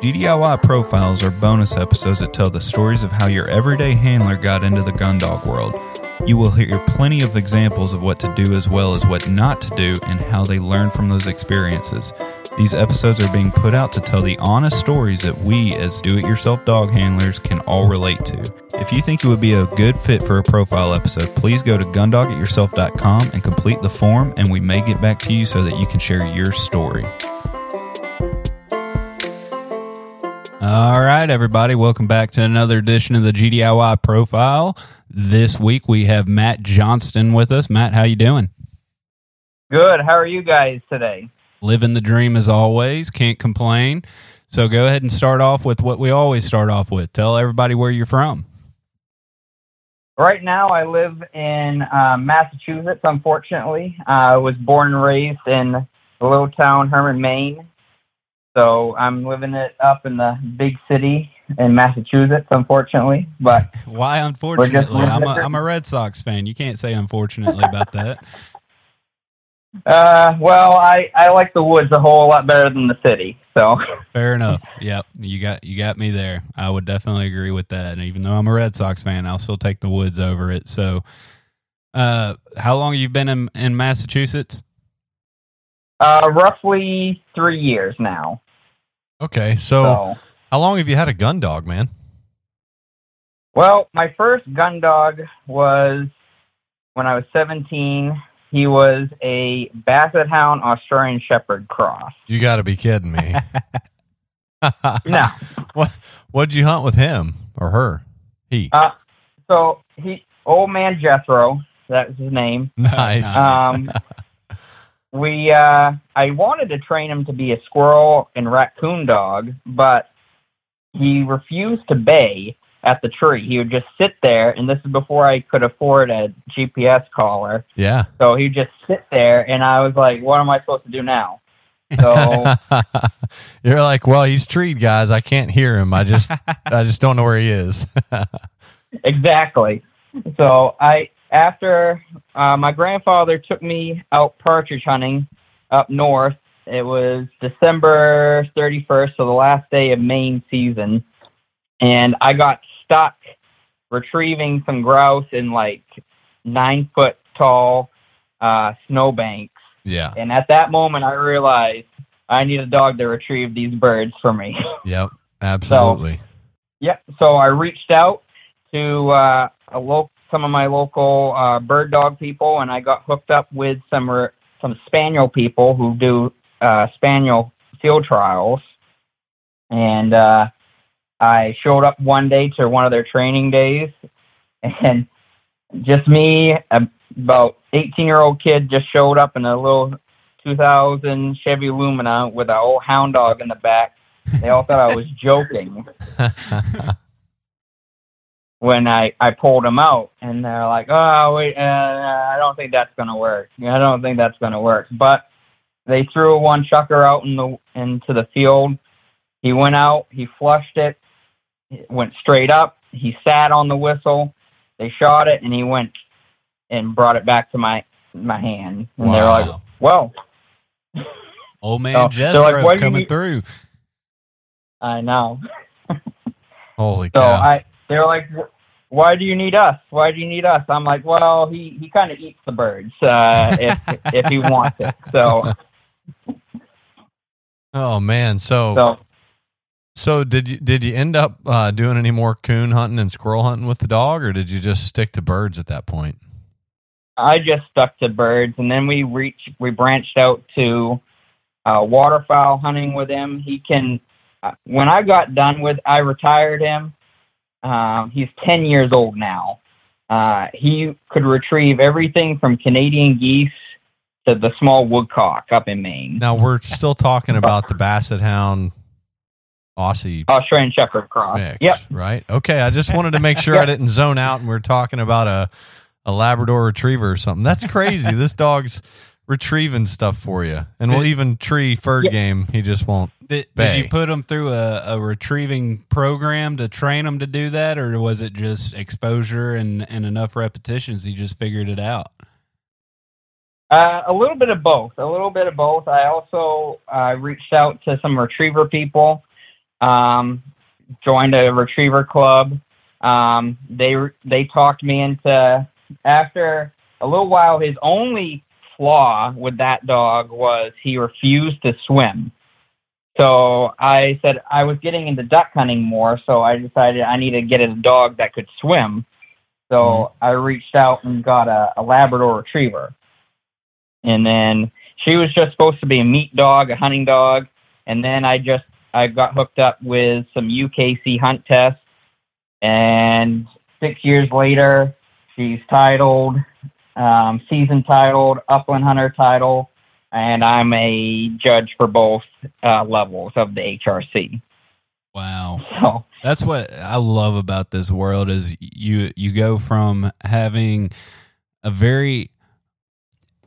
GDIY profiles are bonus episodes that tell the stories of how your everyday handler got into the gun dog world. You will hear plenty of examples of what to do as well as what not to do and how they learn from those experiences. These episodes are being put out to tell the honest stories that we, as do it yourself dog handlers, can all relate to. If you think it would be a good fit for a profile episode, please go to gundogityourself.com and complete the form, and we may get back to you so that you can share your story. All right, everybody, welcome back to another edition of the GDIY profile. This week we have Matt Johnston with us. Matt, how you doing? Good. How are you guys today? Living the dream as always. Can't complain. So go ahead and start off with what we always start off with. Tell everybody where you're from. Right now, I live in uh, Massachusetts. Unfortunately, uh, I was born and raised in the little town Hermon, Maine. So I'm living it up in the big city in Massachusetts, unfortunately. But why unfortunately? I'm a, I'm a Red Sox fan. You can't say unfortunately about that. Uh, well, I, I like the woods a whole lot better than the city. So fair enough. Yep, you got you got me there. I would definitely agree with that. And even though I'm a Red Sox fan, I'll still take the woods over it. So, uh, how long have you been in, in Massachusetts? Uh, roughly three years now. Okay, so, so, how long have you had a gun dog, man? Well, my first gun dog was when I was 17. He was a Basset Hound Australian Shepherd cross. You got to be kidding me. no. What What'd you hunt with him or her? He. Uh, so he, old man Jethro, that's his name. Nice. Um, we uh, I wanted to train him to be a squirrel and raccoon dog, but he refused to bay at the tree. He would just sit there, and this is before I could afford a GPS collar. Yeah. So he'd just sit there, and I was like, "What am I supposed to do now?" So you're like, "Well, he's treed, guys. I can't hear him. I just, I just don't know where he is." exactly. So I after uh, my grandfather took me out partridge hunting up north, it was December 31st, so the last day of Maine season, and I got stuck retrieving some grouse in like nine foot tall uh, snowbanks. Yeah. And at that moment, I realized I need a dog to retrieve these birds for me. Yep, absolutely. So, yep. So I reached out to uh, a local some of my local uh, bird dog people, and I got hooked up with some some spaniel people who do uh, spaniel field trials. And uh, I showed up one day to one of their training days, and just me, about 18 year old kid, just showed up in a little 2000 Chevy Lumina with a old hound dog in the back. They all thought I was joking. when I, I pulled them out and they're like, oh, wait, uh, I don't think that's going to work. I don't think that's going to work. But they threw one chukar out in the into the field. He went out, he flushed it, it went straight up. He sat on the whistle. They shot it, and he went and brought it back to my my hand. And they're like, Wow. "Well, Old man So, Jethro like, "What do you coming through. I know." Holy So cow! I, they're like, "Why do you need us? Why do you need us?" I'm like, "Well, he he kind of eats the birds uh, if if he wants it." So oh man, so, so so did you did you end up uh, doing any more coon hunting and squirrel hunting with the dog, or did you just stick to birds at that point? I just stuck to birds, and then we reached we branched out to uh, waterfowl hunting with him. He can. Uh, when I got done with, I retired him. Um, he's ten years old now. Uh, he could retrieve everything from Canadian geese to the small woodcock up in Maine. Now we're still talking about the Basset Hound Aussie Australian Shepherd cross. mix, Yep. right? Okay, I just wanted to make sure I didn't zone out and we are talking about a a Labrador Retriever or something. That's crazy. this dog's retrieving stuff for you, and we'll even tree fur Yeah. game. He just won't. Did, Bay. did you put them through a, a retrieving program to train them to do that, or was it just exposure and, and enough repetitions? He just figured it out. Uh, a little bit of both. A little bit of both. I also uh, reached out to some retriever people. Um, joined a retriever club. Um, they they talked me into after a little while. His only flaw with that dog was he refused to swim. So I said I was getting into duck hunting more. So I decided I needed to get a dog that could swim. So mm-hmm. I reached out and got a, a Labrador Retriever and then she was just supposed to be a meat dog, a hunting dog, and then I just I got hooked up with some UKC hunt tests, and six years later, she's titled, um, season titled, upland hunter title, and I'm a judge for both uh, levels of the HRC. Wow. So That's what I love about this world is you you go from having a very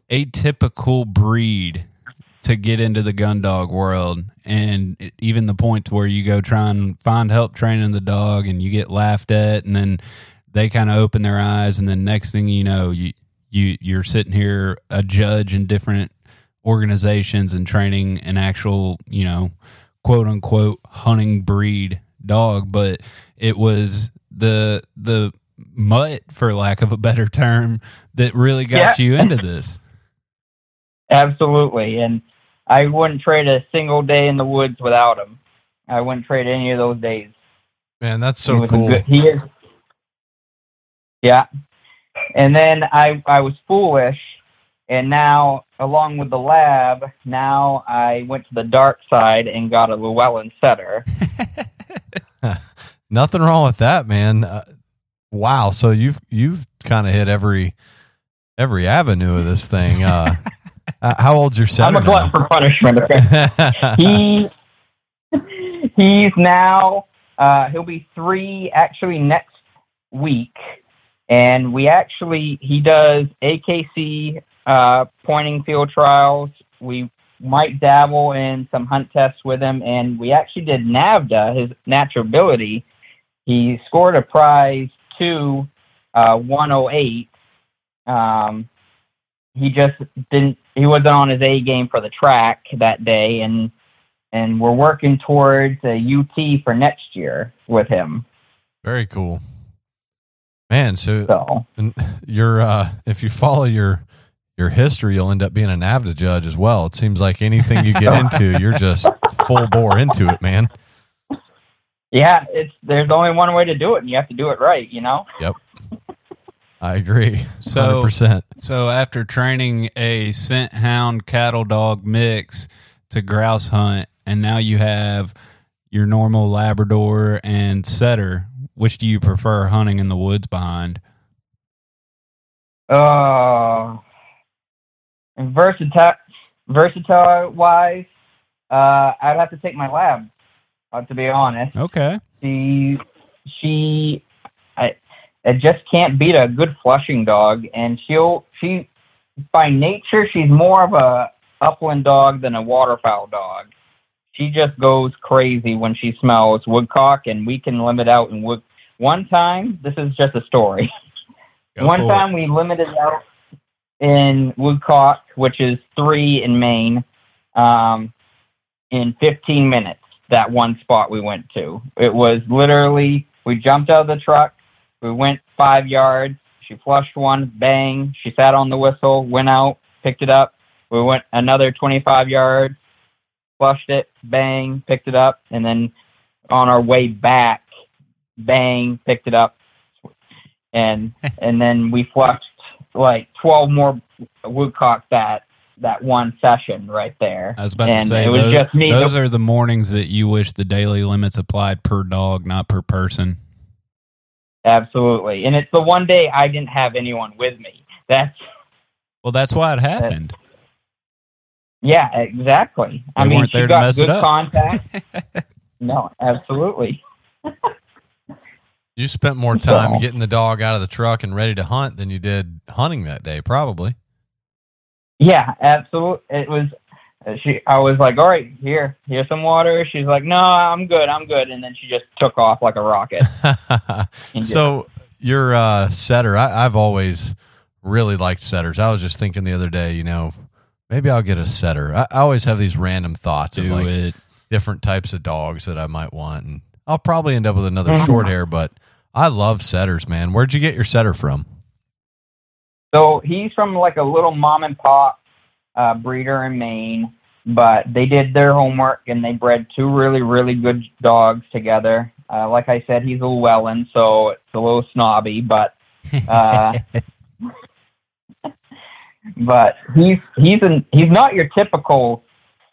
atypical breed to get into the gun dog world and even the point where you go try and find help training the dog and you get laughed at and then they kind of open their eyes and then next thing you know you you you're sitting here a judge in different organizations and training an actual you know quote unquote hunting breed dog, but it was the the mutt, for lack of a better term, that really got Yeah. you into this. absolutely, and I wouldn't trade a single day in the woods without him. I wouldn't trade any of those days. Man, that's so cool. good- he is. Yeah. And then I I was foolish, and now along with the lab, now I went to the dark side and got a Llewellyn setter. Nothing wrong with that, man. Uh, wow. So you've you've kind of hit every every avenue of this thing. Uh, how old's your setter? I'm a glutton for punishment. Okay? he he's now uh, he'll be three actually next week, and we actually he does AKC uh, pointing field trials. We might dabble in some hunt tests with him, and we actually did NAVHDA his natural ability. He scored a prize two uh, 108. Um, he just didn't he wasn't on his A game for the track that day and and we're working towards a UT for next year with him. Very cool, man. So So you're uh, if you follow your your history, you'll end up being a NAVHDA judge as well. It seems like anything you get into, you're just full bore into it, man. yeah, it's there's only one way to do it and you have to do it right, you know? Yep. I agree. So- 100%. So after training a scent hound cattle dog mix to grouse hunt, and now you have your normal Labrador and setter, which do you prefer hunting in the woods behind? Uh versatile versatile wise, uh I'd have to take my lab, uh, to be honest. Okay. she she I it just can't beat a good flushing dog and she'll she by nature she's more of a upland dog than a waterfowl dog. She just goes crazy when she smells woodcock, and we can limit out in wood. One time, this is just a story. Go One time we limited out in Woodcock, which is three in Maine, um, in 15 minutes. That one spot we went to. It was literally, we jumped out of the truck, we went five yards, she flushed one, bang, she sat on the whistle, went out, picked it up. We went another 25 yards, flushed it, bang, picked it up, and then on our way back, bang, picked it up, and and then we flushed like 12 more woodcock that that one session right there. I was about and to say it was those, just me. those are the mornings that you wish the daily limits applied per dog, not per person. Absolutely, and it's the one day I didn't have anyone with me. That's Well, that's why it happened. Yeah, exactly. I They mean, weren't she got good contact. no, absolutely. You spent more time So- getting the dog out of the truck and ready to hunt than you did hunting that day, probably. Yeah, absolutely. It was. She, I was like, "All right, here, here's some water." She's like, "No, I'm good, I'm good," and then she just took off like a rocket. So your uh, setter, I, I've always really liked setters. I was just thinking the other day, you know, maybe I'll get a setter. I, I always have these random thoughts of Do like it. different types of dogs that I might want, and I'll probably end up with another Mhm. short hair. But I love setters, man. Where'd you get your setter from? So he's from like a little mom and pop uh, breeder in Maine, but they did their homework and they bred two really, really good dogs together. Uh, like I said, he's a Llewellyn, so it's a little snobby, but uh, but he's he's an he's not your typical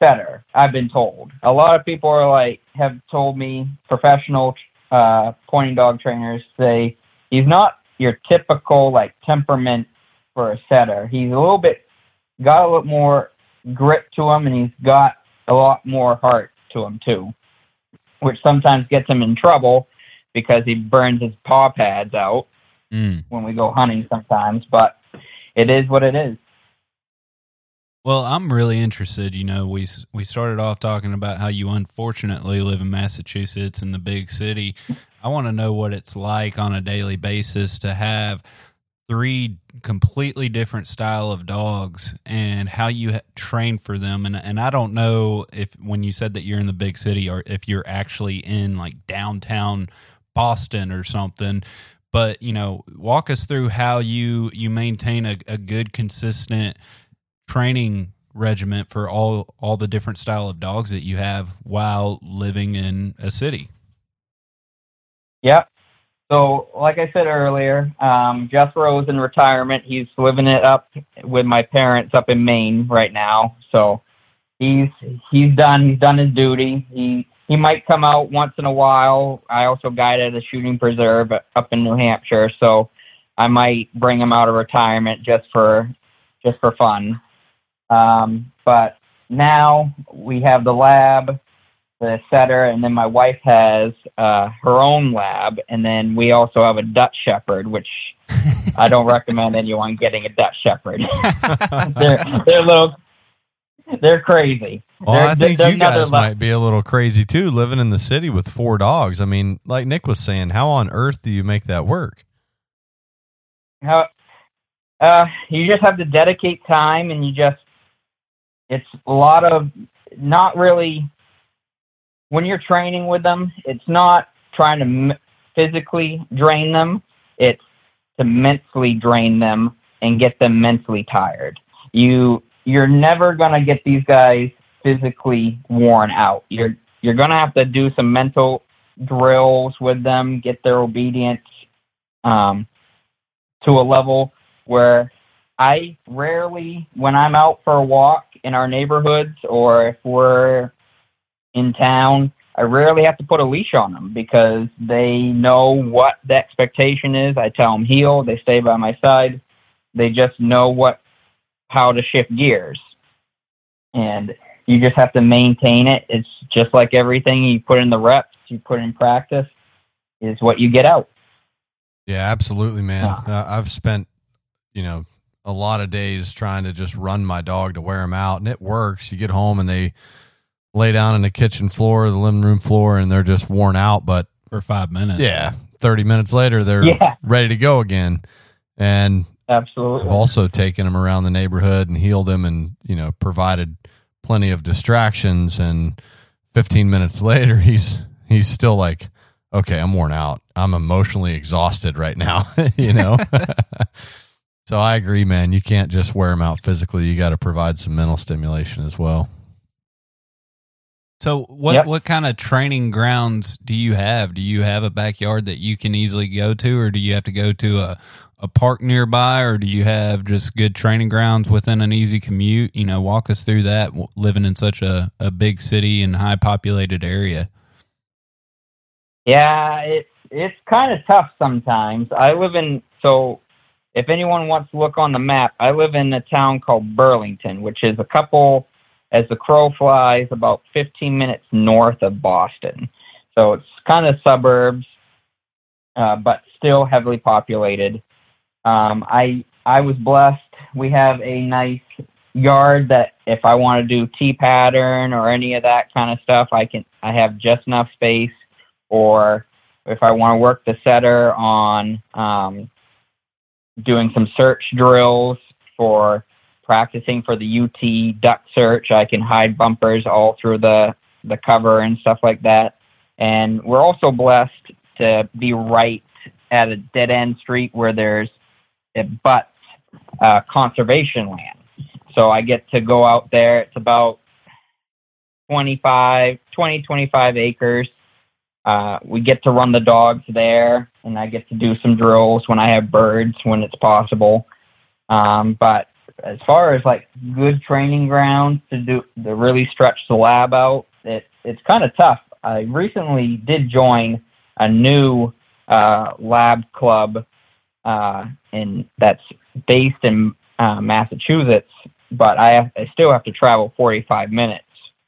setter. I've been told. A lot of people are like have told me professional uh, pointing dog trainers say he's not your typical like temperament for a setter. He's a little bit got a little more grit to him, and he's got a lot more heart to him too, which sometimes gets him in trouble because he burns his paw pads out Mm. when we go hunting sometimes. But it is what it is. Well, I'm really interested. You know, we we started off talking about how you unfortunately live in Massachusetts in the big city. I want to know what it's like on a daily basis to have three completely different style of dogs and how you train for them. And and I don't know if when you said that you're in the big city or if you're actually in like downtown Boston or something. But you know, walk us through how you you maintain a, a good, consistent training regiment for all all the different style of dogs that you have while living in a city. Yep. So, like I said earlier, um, Jethro's in retirement. He's living it up with my parents up in Maine right now. So he's he's done. He's done his duty. He he might come out once in a while. I also guided a shooting preserve up in New Hampshire, so I might bring him out of retirement just for just for fun. Um, but now we have the lab the setter, and then my wife has uh, her own lab, and then we also have a Dutch Shepherd, which I don't recommend anyone getting a Dutch Shepherd. they're they're little, they're crazy. Well, They're- I think you guys might be a little crazy too, living in the city with four dogs. I mean, like Nick was saying, how on earth do you make that work? How, uh, you just have to dedicate time, and you just it's a lot of not really when you're training with them. It's not trying to m- physically drain them. It's to mentally drain them and get them mentally tired. You you're never gonna get these guys physically worn out. You're you're gonna have to do some mental drills with them, get their obedience um, to a level where I rarely, when I'm out for a walk in our neighborhoods or if we're in town, I rarely have to put a leash on them because they know what the expectation is. I tell them heel, they stay by my side. They just know what how to shift gears, and you just have to maintain it. It's just like everything you put in the reps, you put in practice, is what you get out. Yeah, absolutely, man. Uh, I've spent, you know, a lot of days trying to just run my dog to wear him out, and it works. You get home and they lay down in the kitchen floor, the living room floor, and they're just worn out. But for five minutes. yeah, thirty minutes later, they're Yeah. ready to go again. And Absolutely. I've also taken him around the neighborhood and healed him, and you know provided plenty of distractions. And fifteen minutes later, he's he's still like, okay, I'm worn out. I'm emotionally exhausted right now. you know. so I agree, man. You can't just wear him out physically. You got to provide some mental stimulation as well. So what Yep. what kind of training grounds do you have? Do you have a backyard that you can easily go to, or do you have to go to a a park nearby, or do you have just good training grounds within an easy commute? You know, walk us through that. Living in such a a big city and high populated area. Yeah, it's it's kind of tough sometimes. I live in so if anyone wants to look on the map, I live in a town called Burlington, which is a couple as the crow flies about 15 minutes north of Boston. So it's kind of suburbs, uh, but still heavily populated. Um, I I was blessed. We have a nice yard that if I want to do T pattern or any of that kind of stuff, I can. I have just enough space or if I want to work the setter on um, doing some search drills for practicing for the UT duck search, I can hide bumpers all through the the cover and stuff like that. And we're also blessed to be right at a dead end street where there's it butts uh, conservation land. So I get to go out there. It's about 25, 20, 25 acres. Uh, we get to run the dogs there, and I get to do some drills when I have birds when it's possible. Um, but as far as like good training grounds to do to really stretch the lab out, it it's kind of tough. I recently did join a new uh, lab club uh, in that's based in uh, Massachusetts, but I, have, I still have to travel 45 minutes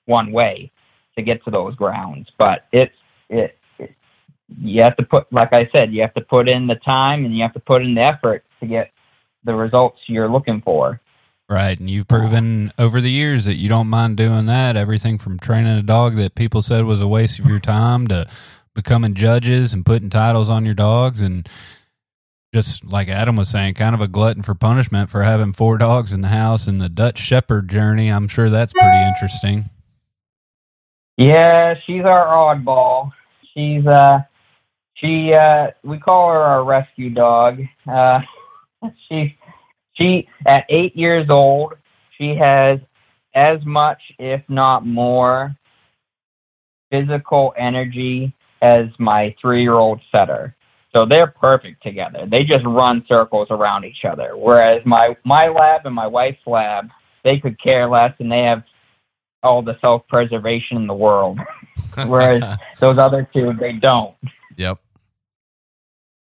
one way to get to those grounds. But it's it, it you have to put like I said, you have to put in the time and you have to put in the effort to get the results you're looking for. Right, and you've proven over the years that you don't mind doing that. Everything from training a dog that people said was a waste of your time to becoming judges and putting titles on your dogs and just like Adam was saying, kind of a glutton for punishment for having four dogs in the house and the Dutch Shepherd journey. I'm sure that's pretty interesting. Yeah, she's our oddball. She's uh she uh we call her our rescue dog. Uh she she at 8 years old, she has as much if not more physical energy as my 3-year-old setter. So they're perfect together. They just run circles around each other. Whereas my my lab and my wife's lab, they could care less and they have all the self preservation in the world. Whereas those other two, they don't. Yep.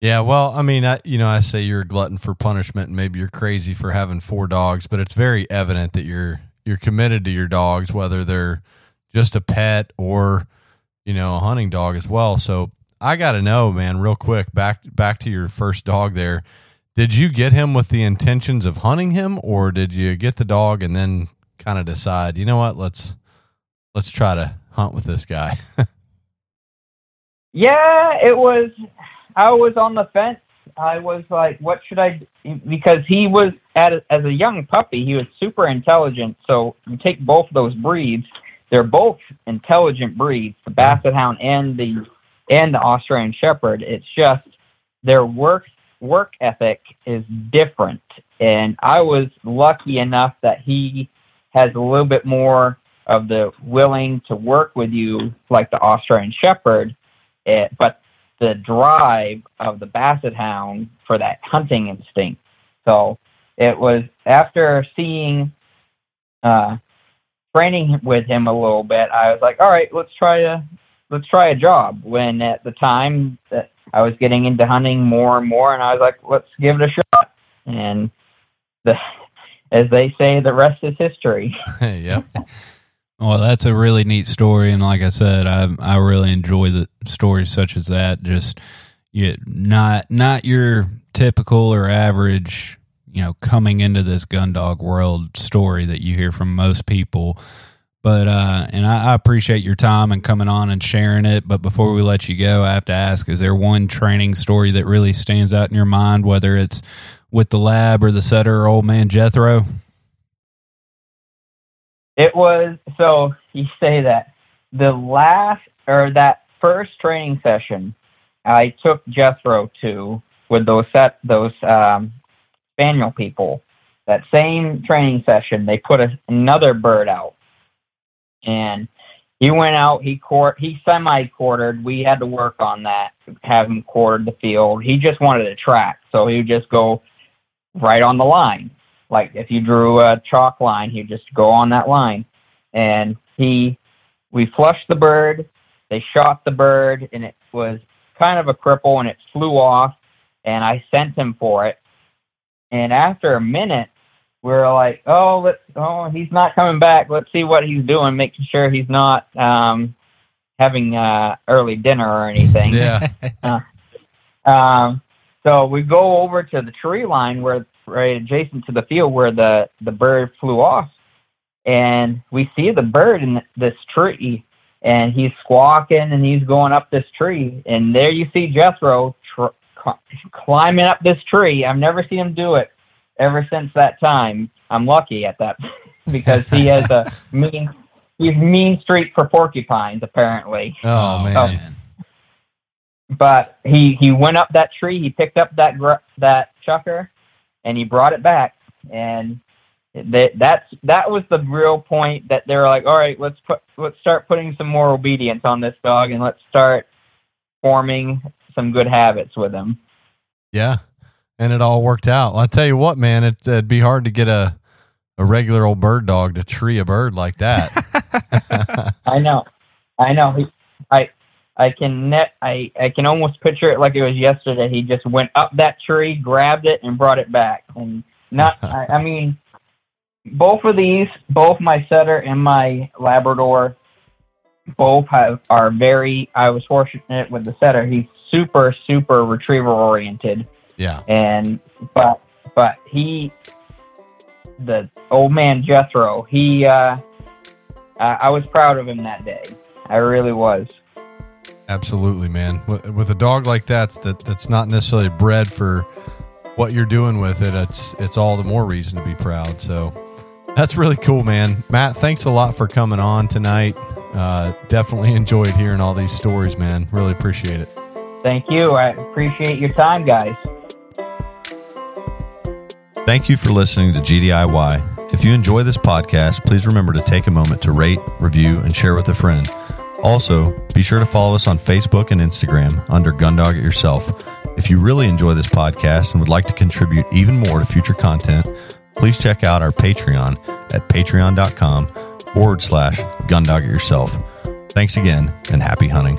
Yeah, well, I mean, I, you know, I say you're a glutton for punishment, and maybe you're crazy for having four dogs, but it's very evident that you're you're committed to your dogs, whether they're just a pet or you know a hunting dog as well. So I got to know, man, real quick. Back back to your first dog there. Did you get him with the intentions of hunting him, or did you get the dog and then kind of decide, you know what, let's let's try to hunt with this guy? Yeah, it was. I was on the fence. I was like, what should I do? Because he was, at a, as a young puppy, he was super intelligent. So you take both those breeds, they're both intelligent breeds, the Basset Hound and the and the Australian Shepherd. It's just their work work ethic is different. And I was lucky enough that he has a little bit more of the willing to work with you like the Australian Shepherd, it, but the drive of the Basset Hound for that hunting instinct. So it was after seeing, uh, training with him a little bit, I was like, all right, let's try a let's try a job. When at the time that I was getting into hunting more and more, and I was like, let's give it a shot. And the as they say, the rest is history. yep. Well, that's a really neat story, and like I said, I I really enjoy the stories such as that. Just yeah, not not your typical or average, you know coming into this gun dog world story that you hear from most people. But uh, and I, I appreciate your time and coming on and sharing it. But before we let you go, I have to ask: Is there one training story that really stands out in your mind, whether it's with the lab or the setter or old man Jethro? It was so you say that the last or that first training session I took Jethro to with those set those um, spaniel people. That same training session, they put a, another bird out, and he went out. He court he semi quartered. We had to work on that, have him quartered the field. He just wanted a track, so he would just go right on the line. Like if you drew a chalk line, he'd just go on that line. And he, we flushed the bird. They shot the bird, and it was kind of a cripple, and it flew off. And I sent him for it. And after a minute, we are like, oh, let's, oh, he's not coming back. Let's see what he's doing, making sure he's not um, having uh, early dinner or anything. Yeah. uh, um, so we go over to the tree line where right adjacent to the field where the the bird flew off, and we see the bird in this tree, and he's squawking and he's going up this tree, and there you see Jethro tr- climbing up this tree. I've never seen him do it ever since that time. I'm lucky at that because he has a mean he's mean streak for porcupines apparently. Oh, oh man. but he he went up that tree. He picked up that gr- that chukar, and he brought it back. And that that's that was the real point that they were like, all right, let's put let's start putting some more obedience on this dog, and let's start forming some good habits with him. Yeah, and it all worked out. I'll tell you what, man, it, it'd be hard to get a a regular old bird dog to tree a bird like that. I know, I know. He, I I can net I, I can almost picture it like it was yesterday. He just went up that tree, grabbed it, and brought it back. And not I, I mean, both of these, both my setter and my Labrador, both have are very. I was fortunate with the setter. He's super super retriever oriented. Yeah. And but but he, the old man Jethro, he. uh I, I was proud of him that day. I really was. Absolutely, man. With, with a dog like that, that that's not necessarily bred for what you're doing with it, it's it's all the more reason to be proud. So that's really cool, man. Matt, thanks a lot for coming on tonight. Uh, definitely enjoyed hearing all these stories, man. Really appreciate it. Thank you. I appreciate your time, guys. Thank you for listening to GDIY. If you enjoy this podcast, please remember to take a moment to rate, review, and share with a friend. Also, be sure to follow us on Facebook and Instagram under Gundog It Yourself. If you really enjoy this podcast and would like to contribute even more to future content, please check out our Patreon at patreon.com forward slash Gundog It Yourself. Thanks again and happy hunting.